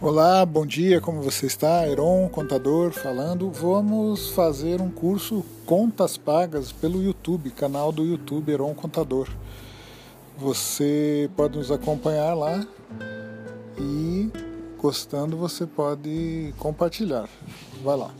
Olá, bom dia, como você está? Heron, contador, falando. Vamos fazer um curso Contas Pagas pelo YouTube, canal do YouTube Heron Contador. Você pode nos acompanhar lá e, gostando, você pode compartilhar. Vai lá.